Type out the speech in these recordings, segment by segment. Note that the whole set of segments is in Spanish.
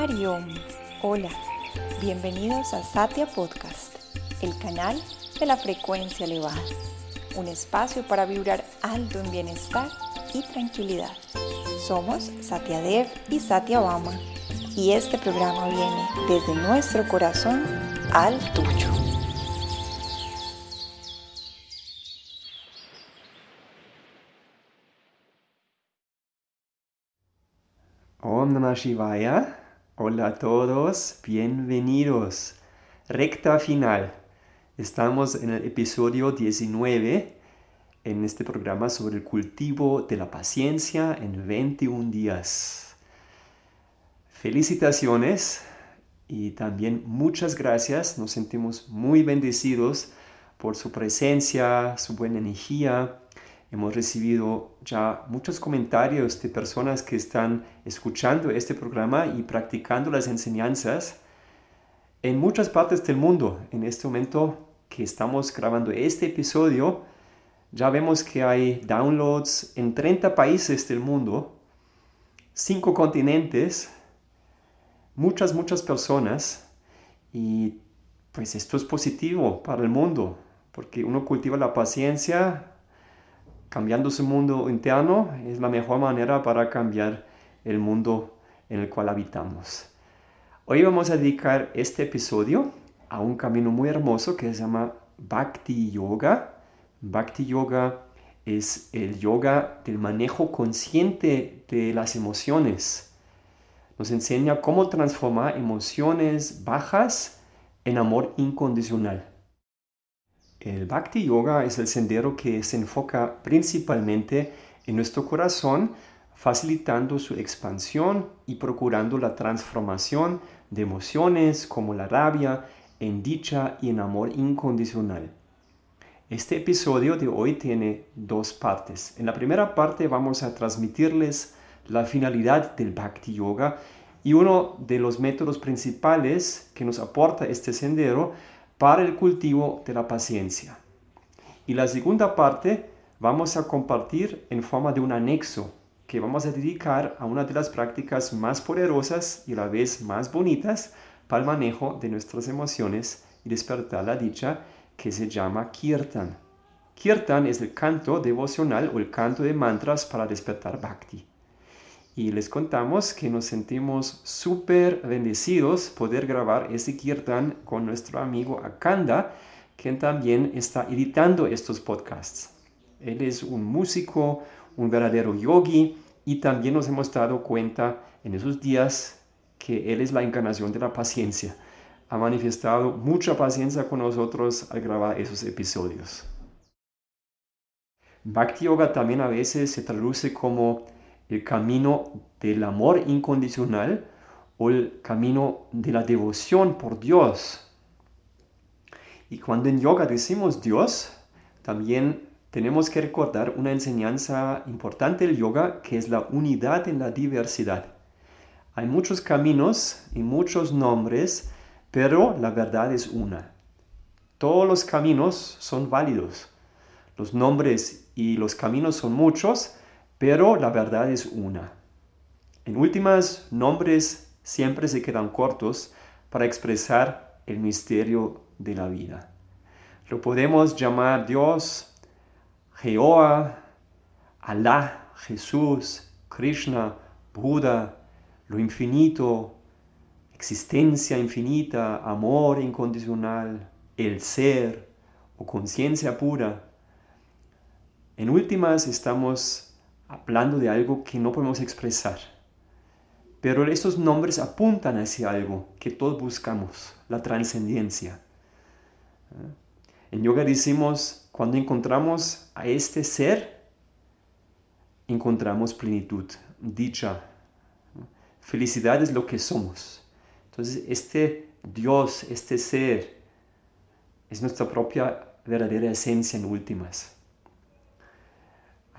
Hariom, hola, bienvenidos a Satya Podcast, el canal de la frecuencia elevada, un espacio para vibrar alto en bienestar y tranquilidad. Somos Satya Dev y Satya Bama y este programa viene desde nuestro corazón al tuyo. Om Namah Shivaya. Hola a todos, bienvenidos. Recta final. Estamos en el episodio 19 en este programa sobre el cultivo de la paciencia en 21 días. Felicitaciones y también muchas gracias. Nos sentimos muy bendecidos por su presencia, su buena energía. Hemos recibido ya muchos comentarios de personas que están escuchando este programa y practicando las enseñanzas en muchas partes del mundo. En este momento que estamos grabando este episodio, ya vemos que hay downloads en 30 países del mundo, 5 continentes, muchas, muchas personas. Y pues esto es positivo para el mundo, porque uno cultiva la paciencia, cambiando su mundo interno es la mejor manera para cambiar el mundo en el cual habitamos. Hoy vamos a dedicar este episodio a un camino muy hermoso que se llama Bhakti Yoga. Bhakti Yoga es el yoga del manejo consciente de las emociones. Nos enseña cómo transformar emociones bajas en amor incondicional. El Bhakti Yoga es el sendero que se enfoca principalmente en nuestro corazón, facilitando su expansión y procurando la transformación de emociones como la rabia en dicha y en amor incondicional. Este episodio de hoy tiene dos partes. En la primera parte vamos a transmitirles la finalidad del Bhakti Yoga y uno de los métodos principales que nos aporta este sendero para el cultivo de la paciencia. Y la segunda parte vamos a compartir en forma de un anexo que vamos a dedicar a una de las prácticas más poderosas y a la vez más bonitas para el manejo de nuestras emociones y despertar la dicha que se llama Kirtan. Kirtan es el canto devocional o el canto de mantras para despertar Bhakti y les contamos que nos sentimos súper bendecidos poder grabar este kirtan con nuestro amigo Akanda, quien también está editando estos podcasts. Él es un músico, un verdadero yogi y también nos hemos dado cuenta en esos días que él es la encarnación de la paciencia. Ha manifestado mucha paciencia con nosotros al grabar esos episodios. Bhakti Yoga también a veces se traduce como el camino del amor incondicional o el camino de la devoción por Dios. Y cuando en yoga decimos Dios, también tenemos que recordar una enseñanza importante del yoga que es la unidad en la diversidad. Hay muchos caminos y muchos nombres, pero la verdad es una. Todos los caminos son válidos. Los nombres y los caminos son muchos, pero la verdad es una. En últimas, nombres siempre se quedan cortos para expresar el misterio de la vida. Lo podemos llamar Dios, Jehová, Alá, Jesús, Krishna, Buda, lo infinito, existencia infinita, amor incondicional, el ser o conciencia pura. En últimas estamos hablando de algo que no podemos expresar. Pero estos nombres apuntan hacia algo que todos buscamos, la trascendencia. En yoga decimos, cuando encontramos a este ser, encontramos plenitud, dicha. Felicidad es lo que somos. Entonces, este Dios, este ser, es nuestra propia verdadera esencia en últimas.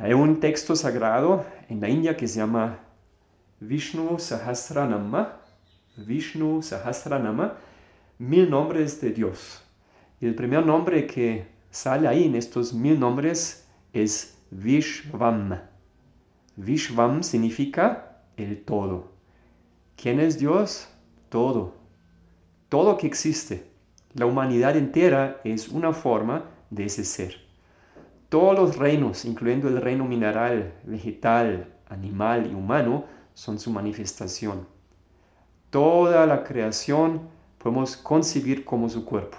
Hay un texto sagrado en la India que se llama Vishnu Sahasranama, Vishnu Sahasranama, mil nombres de Dios. Y el primer nombre que sale ahí en estos mil nombres es Vishvam. Vishvam significa el todo. ¿Quién es Dios? todo, todo que existe. La humanidad entera es una forma de ese ser. Todos los reinos, incluyendo el reino mineral, vegetal, animal y humano, son su manifestación. Toda la creación podemos concebir como su cuerpo.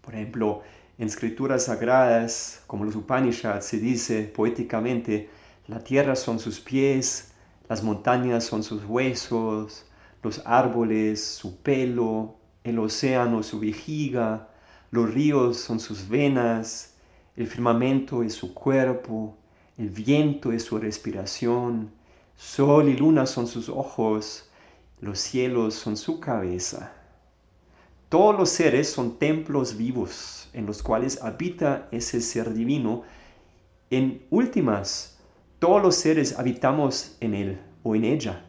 Por ejemplo, en escrituras sagradas, como los Upanishads, se dice poéticamente, la tierra son sus pies, las montañas son sus huesos, los árboles su pelo, el océano su vejiga, los ríos son sus venas, el firmamento es su cuerpo, el viento es su respiración, sol y luna son sus ojos, los cielos son su cabeza. Todos los seres son templos vivos en los cuales habita ese ser divino. En últimas, todos los seres habitamos en él o en ella,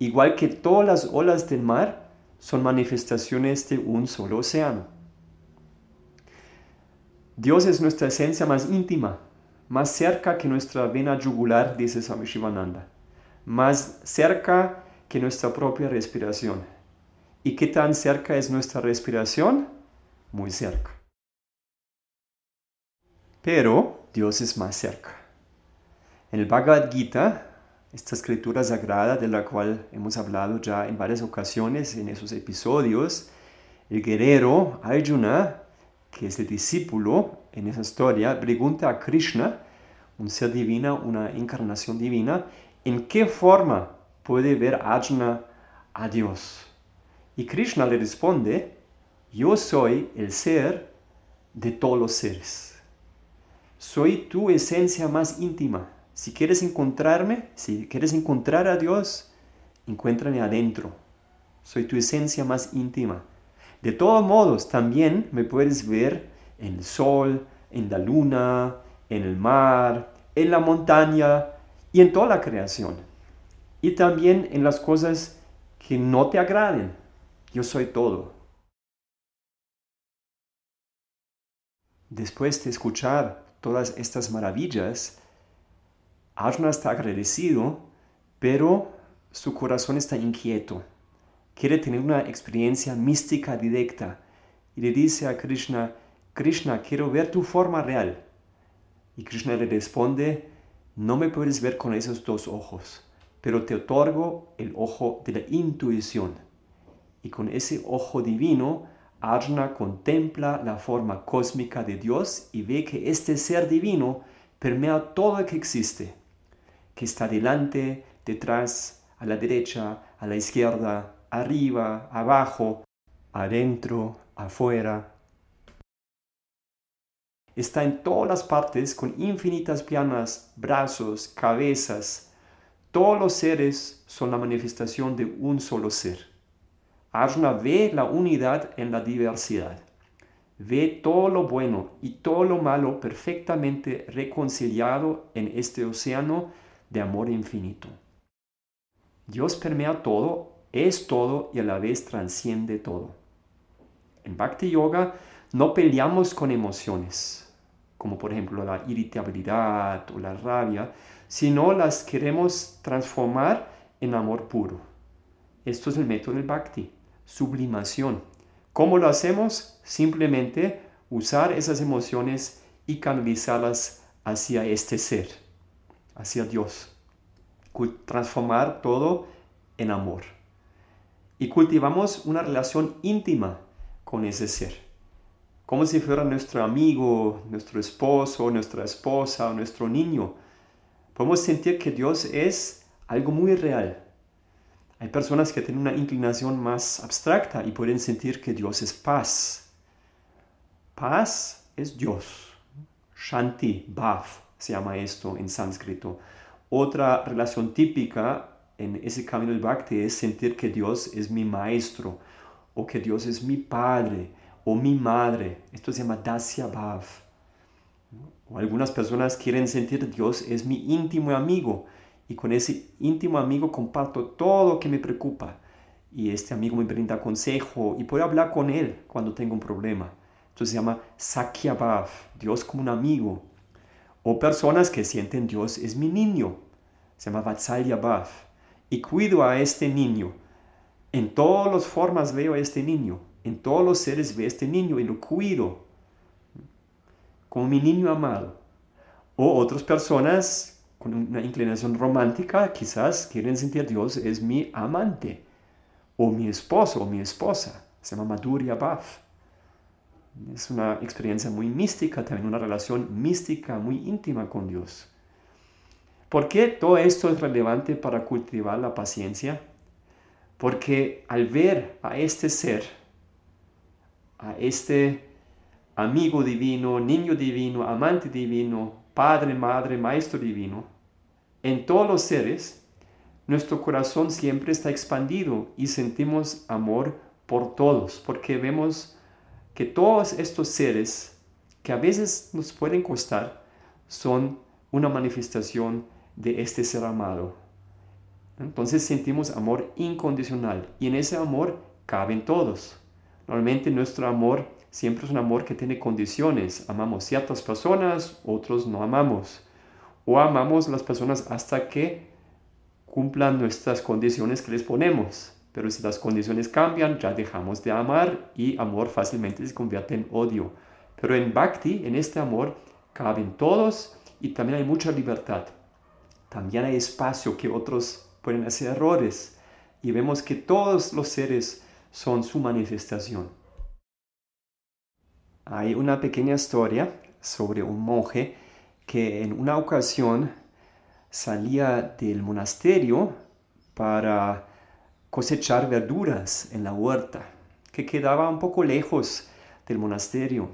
igual que todas las olas del mar son manifestaciones de un solo océano. Dios es nuestra esencia más íntima, más cerca que nuestra vena yugular, dice Swami Shivananda, más cerca que nuestra propia respiración. ¿Y qué tan cerca es nuestra respiración? Muy cerca. Pero Dios es más cerca. En el Bhagavad Gita, esta escritura sagrada de la cual hemos hablado ya en varias ocasiones en esos episodios, el guerrero Arjuna, que es el discípulo en esa historia, pregunta a Krishna, un ser divino, una encarnación divina, en qué forma puede ver Arjuna a Dios. Y Krishna le responde, yo soy el ser de todos los seres. Soy tu esencia más íntima. Si quieres encontrarme, si quieres encontrar a Dios, encuéntrame adentro. Soy tu esencia más íntima. De todos modos, también me puedes ver en el sol, en la luna, en el mar, en la montaña y en toda la creación. Y también en las cosas que no te agraden. Yo soy todo. Después de escuchar todas estas maravillas, Arjuna está agradecido, pero su corazón está inquieto. Quiere tener una experiencia mística directa y le dice a Krishna, Krishna, quiero ver tu forma real. Y Krishna le responde, no me puedes ver con esos dos ojos, pero te otorgo el ojo de la intuición. Y con ese ojo divino, Arjuna contempla la forma cósmica de Dios y ve que este ser divino permea todo lo que existe que está delante, detrás, a la derecha, a la izquierda, arriba, abajo, adentro, afuera. Está en todas las partes con infinitas piernas, brazos, cabezas. Todos los seres son la manifestación de un solo ser. Arjuna ve la unidad en la diversidad. Ve todo lo bueno y todo lo malo perfectamente reconciliado en este océano de amor infinito. Dios permea todo, es todo y a la vez transciende todo. En Bhakti Yoga no peleamos con emociones, como por ejemplo la irritabilidad o la rabia, sino las queremos transformar en amor puro. Esto es el método del Bhakti, sublimación. ¿Cómo lo hacemos? Simplemente usar esas emociones y canalizarlas hacia este ser hacia Dios. Transformar todo en amor. Y cultivamos una relación íntima con ese ser. Como si fuera nuestro amigo, nuestro esposo, nuestra esposa, nuestro niño. Podemos sentir que Dios es algo muy real. Hay personas que tienen una inclinación más abstracta y pueden sentir que Dios es paz. Paz es Dios. Shanti, Bhav se llama esto en sánscrito. Otra relación típica en ese camino del bhakti es sentir que Dios es mi maestro o que Dios es mi padre o mi madre. Esto se llama dasya bhav. O algunas personas quieren sentir Dios es mi íntimo amigo y con ese íntimo amigo comparto todo lo que me preocupa y este amigo me brinda consejo y puedo hablar con él cuando tengo un problema. Esto se llama Sakya Bhav, Dios como un amigo. O personas que sienten Dios es mi niño. Se llama Vatsalya Bhav. Y cuido a este niño. En todas las formas veo a este niño, en todos los seres veo a este niño y lo cuido como mi niño amado. O otras personas con una inclinación romántica quizás quieren sentir a Dios es mi amante, o mi esposo o mi esposa. Se llama Madhurya Bhav. Es una experiencia muy mística, también una relación mística muy íntima con Dios. ¿Por qué todo esto es relevante para cultivar la paciencia? Porque al ver a este ser, a este amigo divino, niño divino, amante divino, padre, madre, maestro divino, en todos los seres, nuestro corazón siempre está expandido y sentimos amor por todos, porque vemos que todos estos seres que a veces nos pueden costar son una manifestación de este ser amado. Entonces sentimos amor incondicional y en ese amor caben todos. Normalmente nuestro amor siempre es un amor que tiene condiciones. Amamos ciertas personas, otros no amamos. O amamos las personas hasta que cumplan nuestras condiciones que les ponemos. Pero si las condiciones cambian, ya dejamos de amar y amor fácilmente se convierte en odio. Pero en Bhakti, en este amor, caben todos y también hay mucha libertad. También hay espacio que otros pueden hacer errores y vemos que todos los seres son su manifestación. Hay una pequeña historia sobre un monje que en una ocasión salía del monasterio para cosechar verduras en la huerta, que quedaba un poco lejos del monasterio.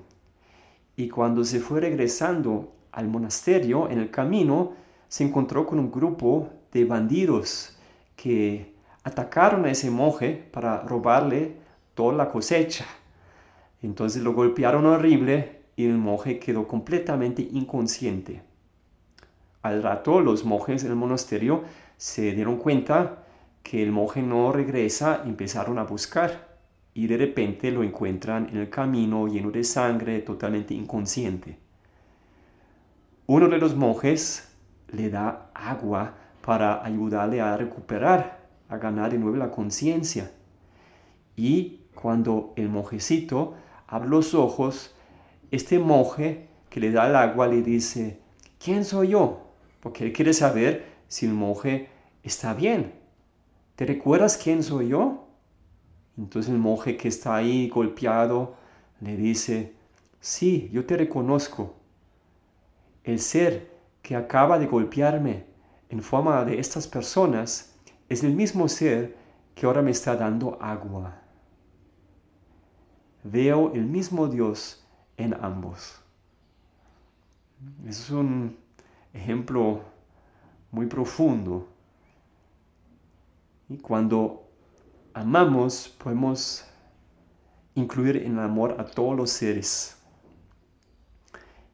Y cuando se fue regresando al monasterio, en el camino, se encontró con un grupo de bandidos que atacaron a ese monje para robarle toda la cosecha. Entonces lo golpearon horrible y el monje quedó completamente inconsciente. Al rato los monjes en el monasterio se dieron cuenta que el monje no regresa, empezaron a buscar y de repente lo encuentran en el camino lleno de sangre, totalmente inconsciente. Uno de los monjes le da agua para ayudarle a recuperar, a ganar de nuevo la conciencia. Y cuando el monjecito abre los ojos, este monje que le da el agua le dice, ¿quién soy yo? Porque él quiere saber si el monje está bien. ¿Te recuerdas quién soy yo? Entonces el monje que está ahí golpeado le dice, sí, yo te reconozco. El ser que acaba de golpearme en forma de estas personas es el mismo ser que ahora me está dando agua. Veo el mismo Dios en ambos. Es un ejemplo muy profundo y cuando amamos, podemos incluir en el amor a todos los seres.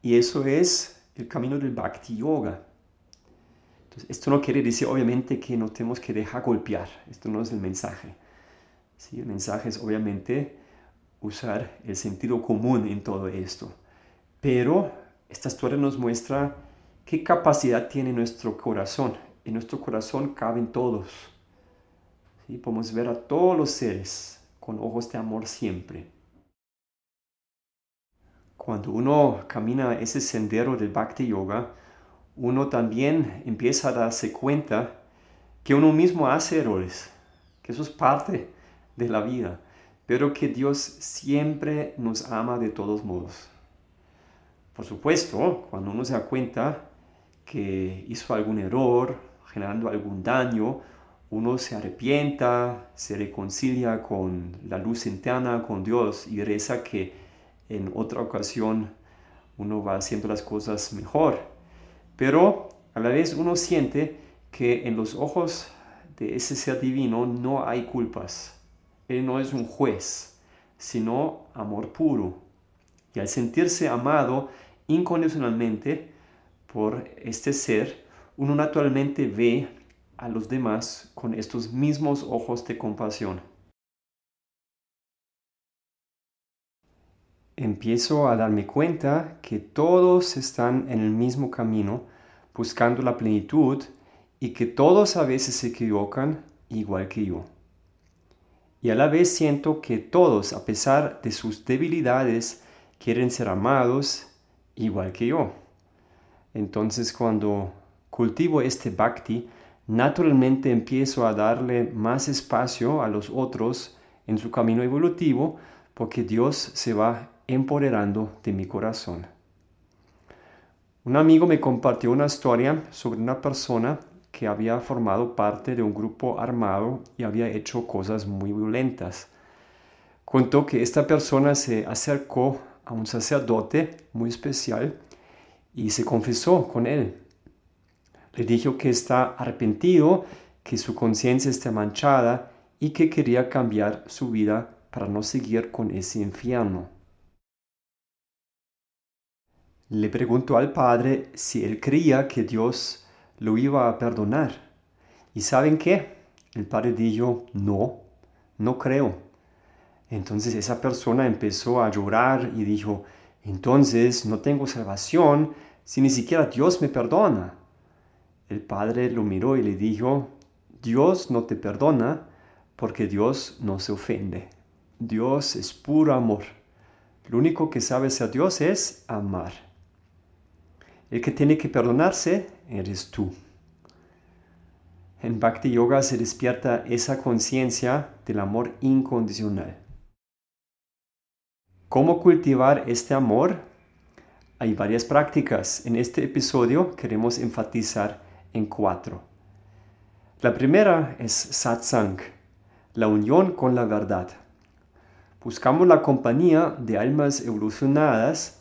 Y eso es el camino del Bhakti Yoga. Entonces, esto no quiere decir obviamente que no tenemos que dejar golpear. Esto no es el mensaje. ¿Sí? El mensaje es obviamente usar el sentido común en todo esto. Pero esta historia nos muestra qué capacidad tiene nuestro corazón. En nuestro corazón caben todos y Podemos ver a todos los seres con ojos de amor siempre. Cuando uno camina ese sendero del Bhakti Yoga, uno también empieza a darse cuenta que uno mismo hace errores, que eso es parte de la vida, pero que Dios siempre nos ama de todos modos. Por supuesto, cuando uno se da cuenta que hizo algún error, generando algún daño, uno se arrepienta, se reconcilia con la luz interna, con Dios y reza que en otra ocasión uno va haciendo las cosas mejor. Pero a la vez uno siente que en los ojos de ese ser divino no hay culpas. Él no es un juez, sino amor puro. Y al sentirse amado incondicionalmente por este ser, uno naturalmente ve a los demás con estos mismos ojos de compasión. Empiezo a darme cuenta que todos están en el mismo camino, buscando la plenitud, y que todos a veces se equivocan igual que yo. y a la vez siento que todos, a pesar de sus debilidades, quieren ser amados igual que yo. Entonces cuando cultivo este bhakti, naturalmente empiezo a darle más espacio a los otros en su camino evolutivo porque Dios se va empoderando de mi corazón. Un amigo me compartió una historia sobre una persona que había formado parte de un grupo armado y había hecho cosas muy violentas. Contó que esta persona se acercó a un sacerdote muy especial y se confesó con él. Le dijo que está arrepentido, que su conciencia está manchada y que quería cambiar su vida para no seguir con ese infierno. Le preguntó al padre si él creía que Dios lo iba a perdonar. ¿Y saben qué? El padre dijo, no, no creo. Entonces esa persona empezó a llorar y dijo, entonces no tengo salvación si ni siquiera Dios me perdona. El padre lo miró y le dijo, Dios no te perdona porque Dios no se ofende. Dios es puro amor. Lo único que sabe ser Dios es amar. El que tiene que perdonarse eres tú. En Bhakti Yoga se despierta esa conciencia del amor incondicional. ¿Cómo cultivar este amor? Hay varias prácticas. En este episodio queremos enfatizar en cuatro. La primera es satsang, la unión con la verdad. Buscamos la compañía de almas evolucionadas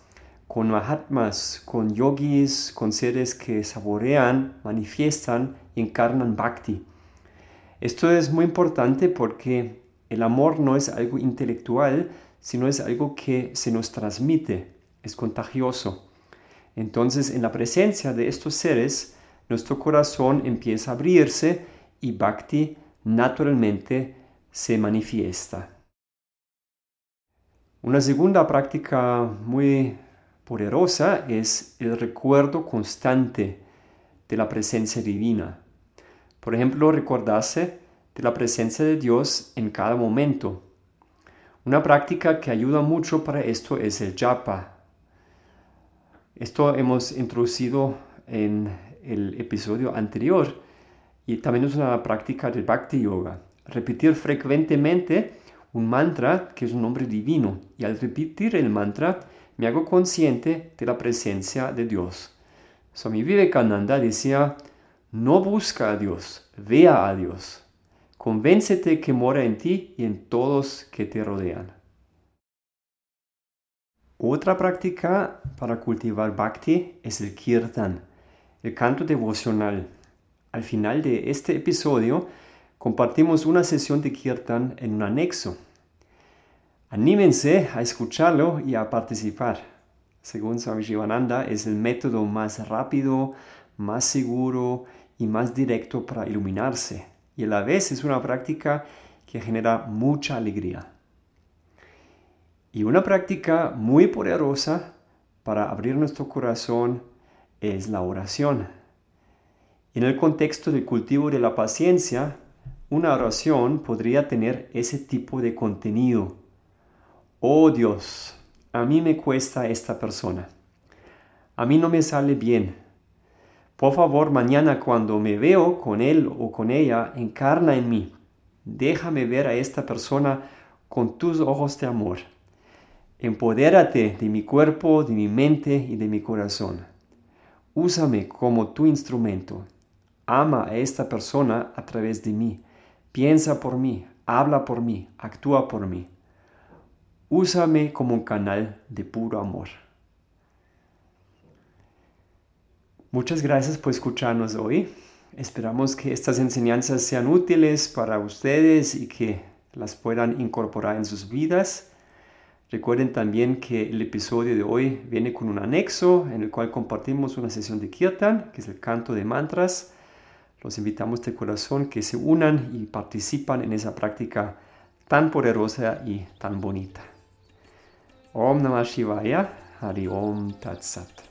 con mahatmas, con yogis, con seres que saborean, manifiestan y encarnan bhakti. Esto es muy importante porque el amor no es algo intelectual, sino es algo que se nos transmite, es contagioso. Entonces, en la presencia de estos seres, nuestro corazón empieza a abrirse y bhakti naturalmente se manifiesta. Una segunda práctica muy poderosa es el recuerdo constante de la presencia divina. Por ejemplo, recordarse de la presencia de Dios en cada momento. Una práctica que ayuda mucho para esto es el japa. Esto hemos introducido en el episodio anterior y también es una práctica del Bhakti Yoga. Repetir frecuentemente un mantra que es un nombre divino y al repetir el mantra me hago consciente de la presencia de Dios. Swami Vivekananda decía, no busca a Dios, vea a Dios. Convéncete que mora en ti y en todos que te rodean. Otra práctica para cultivar bhakti es el kirtan, el canto devocional. Al final de este episodio compartimos una sesión de kirtan en un anexo. Anímense a escucharlo y a participar. Según Swami Shivananda, es el método más rápido, más seguro y más directo para iluminarse. Y a la vez es una práctica que genera mucha alegría. Y una práctica muy poderosa para abrir nuestro corazón es la oración. En el contexto del cultivo de la paciencia, una oración podría tener ese tipo de contenido oh Dios, a mí me cuesta esta persona. A mí no me sale bien. Por favor, mañana cuando me veo con él o con ella, encarna en mí. Déjame ver a esta persona con tus ojos de amor. Empodérate de mi cuerpo, de mi mente y de mi corazón. Úsame como tu instrumento. Ama a esta persona a través de mí. Piensa por mí, habla por mí, actúa por mí. Úsame como un canal de puro amor. Muchas gracias por escucharnos hoy. Esperamos que estas enseñanzas sean útiles para ustedes y que las puedan incorporar en sus vidas. Recuerden también que el episodio de hoy viene con un anexo en el cual compartimos una sesión de kirtan, que es el canto de mantras. Los invitamos de corazón que se unan y participan en esa práctica tan poderosa y tan bonita. Om Namah Shivaya, Hari Om Tat Sat.